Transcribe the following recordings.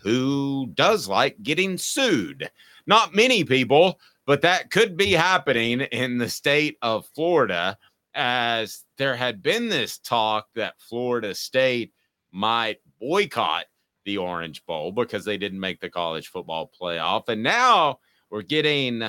who does like getting sued. Not many people, but that could be happening in the state of Florida, as there had been this talk that Florida State might boycott the Orange Bowl because they didn't make the college football playoff. And now we're getting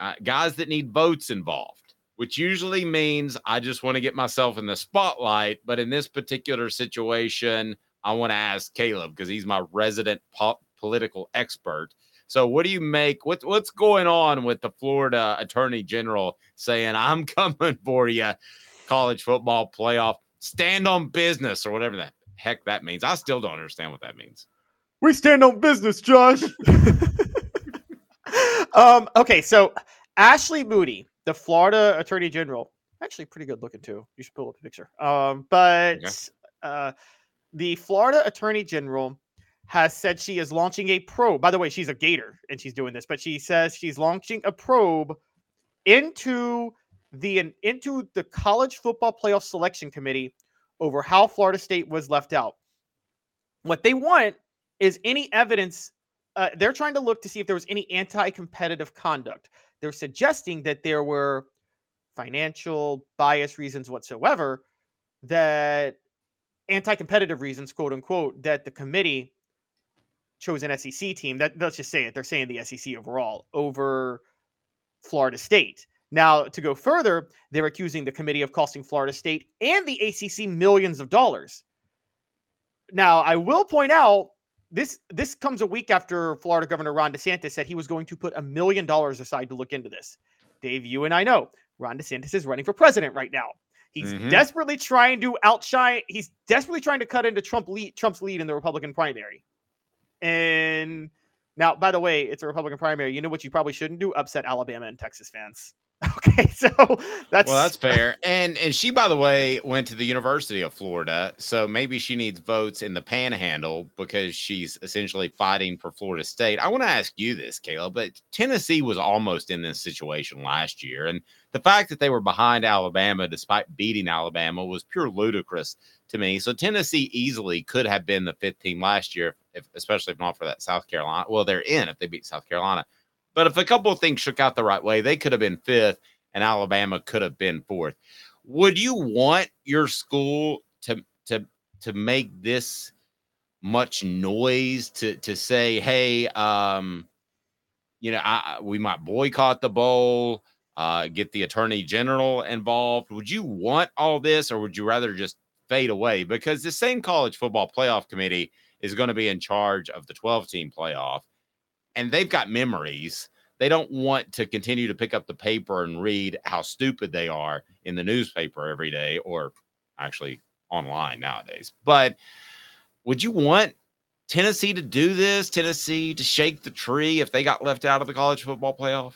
uh, guys that need votes involved, which usually means I just want to get myself in the spotlight. But in this particular situation, I want to ask Caleb because he's my resident po- political expert. So, what do you make? What, what's going on with the Florida Attorney General saying, "I'm coming for you"? College football playoff, stand on business, or whatever that heck that means. I still don't understand what that means. We stand on business, Josh. um, okay, so Ashley Moody, the Florida Attorney General, actually pretty good looking too. You should pull up a picture. Um, but okay. uh, the Florida Attorney General has said she is launching a probe. By the way, she's a Gator and she's doing this, but she says she's launching a probe into the into the college football playoff selection committee over how Florida State was left out. What they want is any evidence. Uh, they're trying to look to see if there was any anti-competitive conduct. They're suggesting that there were financial bias reasons whatsoever that anti-competitive reasons, quote unquote, that the committee chose an SEC team. That let's just say it. They're saying the SEC overall over Florida State. Now, to go further, they're accusing the committee of costing Florida State and the ACC millions of dollars. Now, I will point out this this comes a week after Florida Governor Ron DeSantis said he was going to put a million dollars aside to look into this. Dave, you and I know Ron DeSantis is running for president right now. He's mm-hmm. desperately trying to outshine. He's desperately trying to cut into Trump lead, Trump's lead in the Republican primary. And now, by the way, it's a Republican primary. You know what you probably shouldn't do? Upset Alabama and Texas fans. Okay, so that's well, that's fair. And and she, by the way, went to the University of Florida, so maybe she needs votes in the Panhandle because she's essentially fighting for Florida State. I want to ask you this, Caleb, but Tennessee was almost in this situation last year, and the fact that they were behind Alabama despite beating Alabama was pure ludicrous to me. So Tennessee easily could have been the fifth team last year, if, especially if not for that South Carolina. Well, they're in if they beat South Carolina. But if a couple of things shook out the right way, they could have been fifth and Alabama could have been fourth. Would you want your school to to to make this much noise to to say, hey, um, you know, I, we might boycott the bowl, uh, get the attorney general involved? Would you want all this, or would you rather just fade away? Because the same college football playoff committee is going to be in charge of the 12 team playoff and they've got memories. They don't want to continue to pick up the paper and read how stupid they are in the newspaper every day or actually online nowadays. But would you want Tennessee to do this? Tennessee to shake the tree if they got left out of the college football playoff?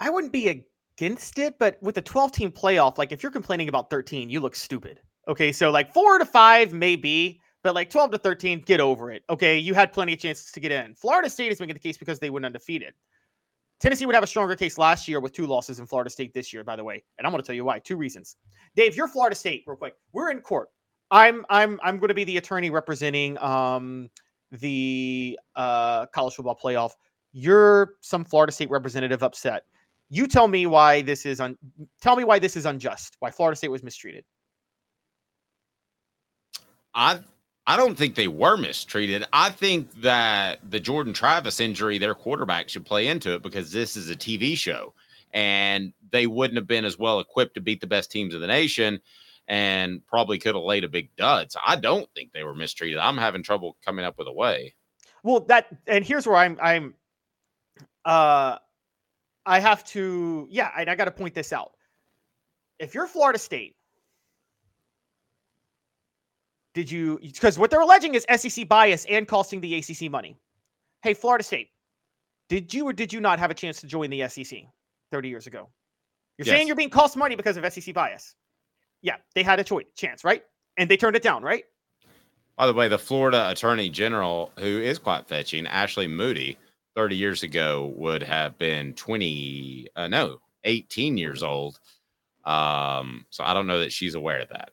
I wouldn't be against it, but with a 12 team playoff, like if you're complaining about 13, you look stupid. Okay, so like four to five, maybe. But like 12 to 13, get over it. Okay. You had plenty of chances to get in. Florida State is making the case because they went undefeated. Tennessee would have a stronger case last year with two losses in Florida State this year, by the way. And I'm going to tell you why. Two reasons. Dave, you're Florida State, real quick. We're in court. I'm I'm I'm going to be the attorney representing um the uh college football playoff. You're some Florida State representative upset. You tell me why this is un- tell me why this is unjust. Why Florida State was mistreated. I I don't think they were mistreated. I think that the Jordan Travis injury, their quarterback should play into it because this is a TV show and they wouldn't have been as well equipped to beat the best teams in the nation and probably could have laid a big dud. So I don't think they were mistreated. I'm having trouble coming up with a way. Well, that and here's where I'm I'm uh I have to yeah, I, I got to point this out. If you're Florida State did you? Because what they're alleging is SEC bias and costing the ACC money. Hey, Florida State, did you or did you not have a chance to join the SEC 30 years ago? You're yes. saying you're being cost money because of SEC bias. Yeah, they had a choice, chance, right? And they turned it down, right? By the way, the Florida Attorney General, who is quite fetching, Ashley Moody, 30 years ago would have been 20, uh, no, 18 years old. Um, so I don't know that she's aware of that.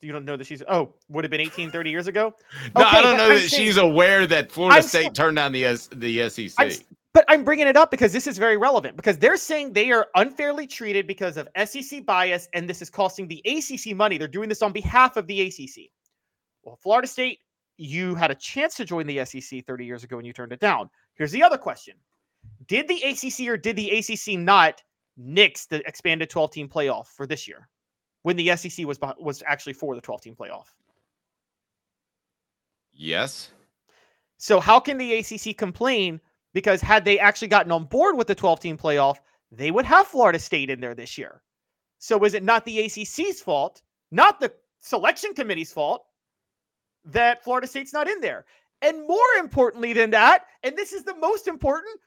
You don't know that she's oh would have been 18 30 years ago. no, okay, I don't know I'm that saying, she's aware that Florida I'm State turned down the S, the SEC. I'm, but I'm bringing it up because this is very relevant because they're saying they are unfairly treated because of SEC bias and this is costing the ACC money. They're doing this on behalf of the ACC. Well, Florida State you had a chance to join the SEC 30 years ago and you turned it down. Here's the other question Did the ACC or did the ACC not nix the expanded 12 team playoff for this year when the SEC was, was actually for the 12 team playoff? Yes. So, how can the ACC complain? Because had they actually gotten on board with the 12 team playoff, they would have Florida State in there this year. So, is it not the ACC's fault, not the selection committee's fault, that Florida State's not in there. And more importantly than that, and this is the most important,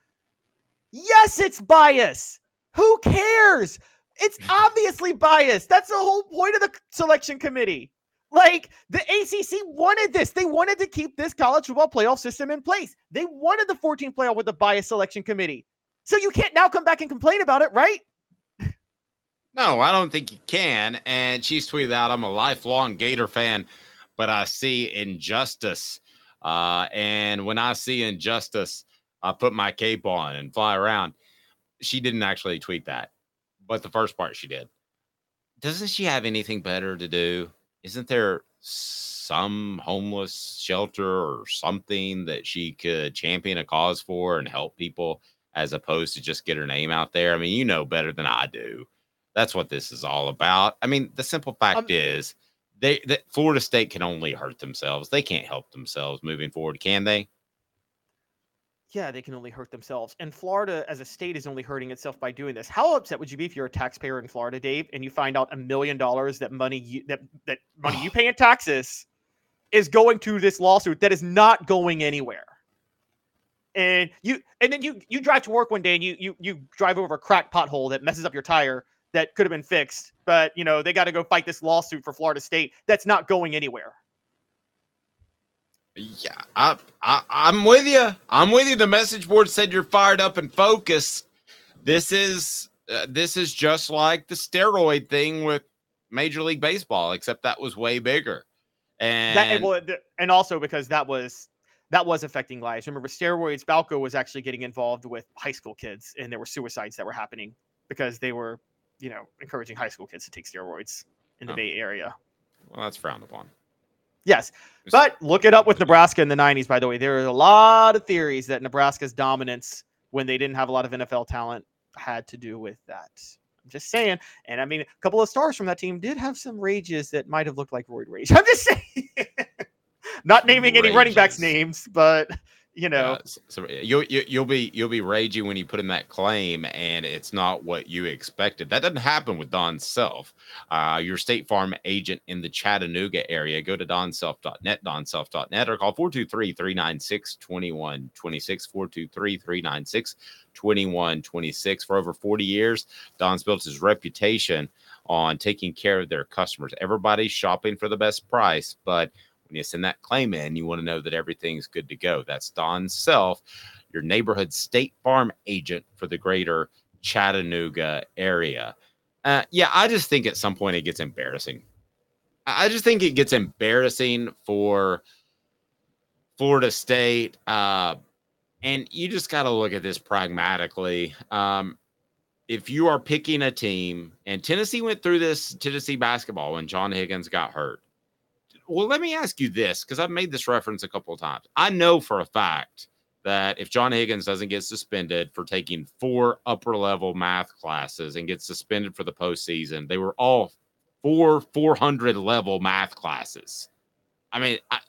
yes, it's bias. Who cares? It's obviously biased. That's the whole point of the selection committee. Like the ACC wanted this. They wanted to keep this college football playoff system in place. They wanted the 14 playoff with the bias selection committee. So you can't now come back and complain about it, right? No, I don't think you can. And she's tweeted out, I'm a lifelong Gator fan but I see injustice. Uh, and when I see injustice, I put my cape on and fly around. She didn't actually tweet that, but the first part she did. Doesn't she have anything better to do? Isn't there some homeless shelter or something that she could champion a cause for and help people as opposed to just get her name out there? I mean, you know better than I do. That's what this is all about. I mean, the simple fact um, is they that Florida State can only hurt themselves. They can't help themselves moving forward, can they? Yeah, they can only hurt themselves. And Florida as a state is only hurting itself by doing this. How upset would you be if you're a taxpayer in Florida, Dave, and you find out a million dollars that money you, that that money you pay in taxes is going to this lawsuit that is not going anywhere. And you and then you you drive to work one day and you you you drive over a crack pothole that messes up your tire that could have been fixed, but you know they got to go fight this lawsuit for Florida State that's not going anywhere. Yeah, I, I I'm with you. I'm with you. The message board said you're fired up and focused. This is uh, this is just like the steroid thing with Major League Baseball, except that was way bigger. And that, and also because that was that was affecting lives. Remember, steroids. Balco was actually getting involved with high school kids, and there were suicides that were happening because they were you know, encouraging high school kids to take steroids in the oh. Bay Area. Well, that's frowned upon. Yes. But look it up with Nebraska in the 90s, by the way. There are a lot of theories that Nebraska's dominance when they didn't have a lot of NFL talent had to do with that. I'm just saying. And I mean, a couple of stars from that team did have some rages that might have looked like roid rage. I'm just saying. Not naming rages. any running backs' names, but you know. Uh, so you'll you'll be you'll be raging when you put in that claim and it's not what you expected. That doesn't happen with Don Self. Uh, your State Farm agent in the Chattanooga area. Go to donself.net, donself.net, or call 423-396-2126, 423-396-2126. For over 40 years, Don's built his reputation on taking care of their customers. Everybody's shopping for the best price, but when you send that claim in, you want to know that everything's good to go. That's Don Self, your neighborhood State Farm agent for the greater Chattanooga area. Uh, yeah, I just think at some point it gets embarrassing. I just think it gets embarrassing for Florida State. Uh, and you just got to look at this pragmatically. Um, if you are picking a team, and Tennessee went through this Tennessee basketball when John Higgins got hurt well, let me ask you this because I've made this reference a couple of times. I know for a fact that if John Higgins doesn't get suspended for taking four upper level math classes and gets suspended for the postseason, they were all four 400 level math classes. I mean, I,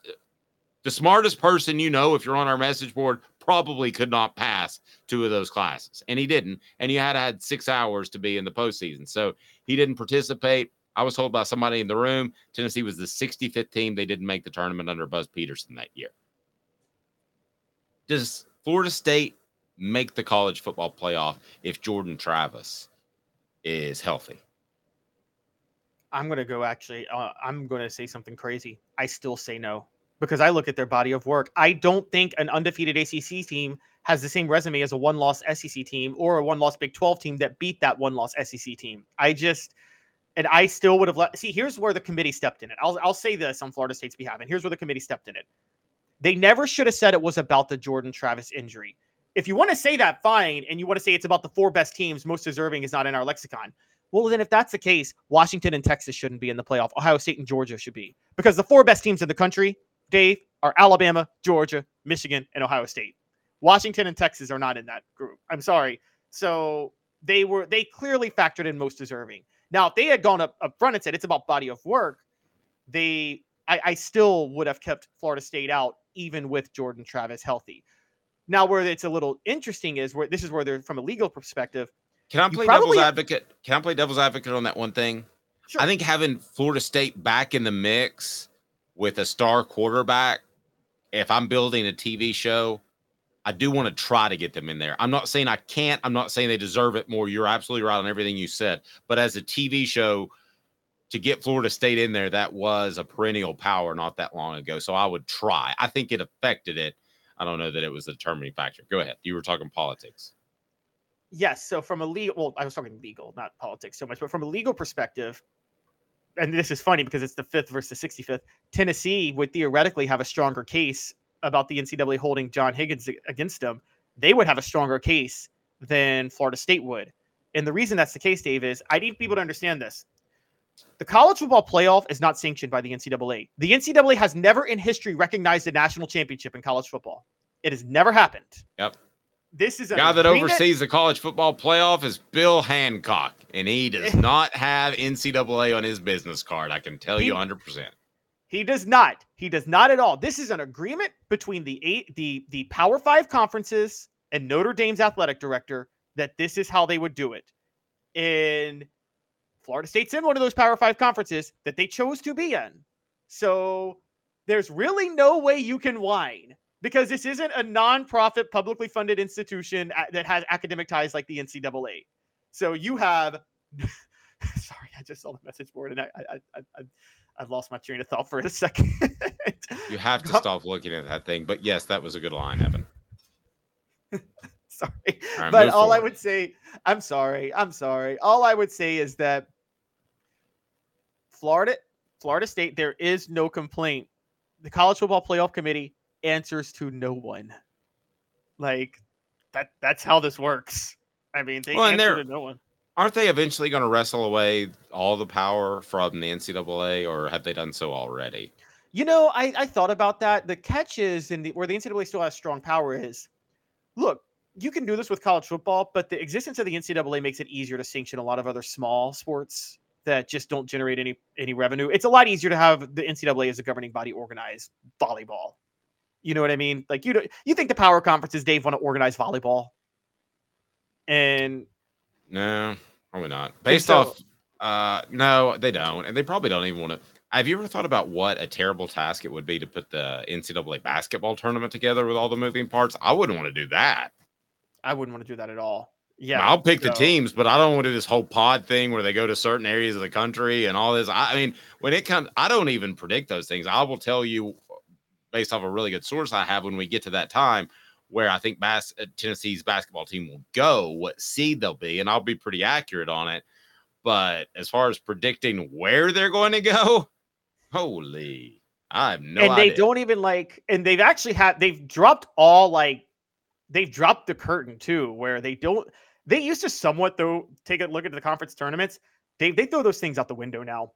the smartest person you know, if you're on our message board, probably could not pass two of those classes, and he didn't. And you had had six hours to be in the postseason, so he didn't participate. I was told by somebody in the room Tennessee was the 65th team. They didn't make the tournament under Buzz Peterson that year. Does Florida State make the college football playoff if Jordan Travis is healthy? I'm going to go actually. Uh, I'm going to say something crazy. I still say no because I look at their body of work. I don't think an undefeated ACC team has the same resume as a one loss SEC team or a one loss Big 12 team that beat that one loss SEC team. I just, and I still would have let, see, here's where the committee stepped in it. I'll, I'll say this on Florida State's behalf, and here's where the committee stepped in it. They never should have said it was about the Jordan Travis injury. If you want to say that, fine. And you want to say it's about the four best teams, most deserving is not in our lexicon. Well, then, if that's the case, Washington and Texas shouldn't be in the playoff. Ohio State and Georgia should be because the four best teams in the country, Dave, are Alabama, Georgia, Michigan, and Ohio State. Washington and Texas are not in that group. I'm sorry. So they were they clearly factored in most deserving. Now, if they had gone up, up front and said it's about body of work, they I, I still would have kept Florida State out, even with Jordan Travis healthy. Now, where it's a little interesting is where this is where they're from a legal perspective. Can I play devil's advocate? Can I play devil's advocate on that one thing? Sure. I think having Florida State back in the mix with a star quarterback, if I'm building a TV show, I do want to try to get them in there. I'm not saying I can't. I'm not saying they deserve it more. You're absolutely right on everything you said. But as a TV show, to get Florida State in there, that was a perennial power not that long ago. So I would try. I think it affected it. I don't know that it was a determining factor. Go ahead. You were talking politics. Yes. So from a legal, well, I was talking legal, not politics so much, but from a legal perspective, and this is funny because it's the fifth versus the 65th. Tennessee would theoretically have a stronger case about the NCAA holding John Higgins against them, they would have a stronger case than Florida State would. And the reason that's the case, Dave, is I need people to understand this. The college football playoff is not sanctioned by the NCAA. The NCAA has never in history recognized a national championship in college football. It has never happened. Yep. This is a guy that oversees the college football playoff is Bill Hancock, and he does not have NCAA on his business card. I can tell he, you 100%. He does not. He does not at all. This is an agreement between the eight, the the Power Five conferences and Notre Dame's athletic director that this is how they would do it. And Florida State's in one of those Power Five conferences that they chose to be in. So there's really no way you can whine because this isn't a nonprofit, publicly funded institution that has academic ties like the NCAA. So you have. sorry, I just saw the message board and I, I, I, I I've lost my train of thought for a second. you have to stop looking at that thing. But yes, that was a good line, Evan. sorry. Right, but all forward. I would say, I'm sorry. I'm sorry. All I would say is that Florida, Florida State, there is no complaint. The college football playoff committee answers to no one. Like that that's how this works. I mean, they well, answer to no one aren't they eventually going to wrestle away all the power from the NCAA, or have they done so already? You know, I, I thought about that. The catch is in the where the NCAA still has strong power is look, you can do this with college football, but the existence of the NCAA makes it easier to sanction a lot of other small sports that just don't generate any any revenue. It's a lot easier to have the NCAA as a governing body organize volleyball. You know what I mean? Like you you think the power conferences, Dave, want to organize volleyball, and no, Probably not. Based so, off, uh, no, they don't, and they probably don't even want to. Have you ever thought about what a terrible task it would be to put the NCAA basketball tournament together with all the moving parts? I wouldn't want to do that. I wouldn't want to do that at all. Yeah, I'll pick so. the teams, but I don't want to do this whole pod thing where they go to certain areas of the country and all this. I, I mean, when it comes, I don't even predict those things. I will tell you based off a really good source I have when we get to that time where I think Bass, uh, Tennessee's basketball team will go, what seed they'll be, and I'll be pretty accurate on it. But as far as predicting where they're going to go, holy, I have no. And idea. they don't even like, and they've actually had they've dropped all like they've dropped the curtain too, where they don't. They used to somewhat though take a look at the conference tournaments. They they throw those things out the window now.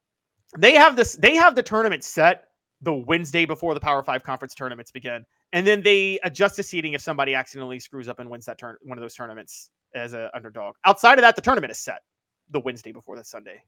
They have this. They have the tournament set the Wednesday before the Power Five conference tournaments begin and then they adjust the seating if somebody accidentally screws up and wins that turn one of those tournaments as an underdog. Outside of that, the tournament is set the Wednesday before the Sunday.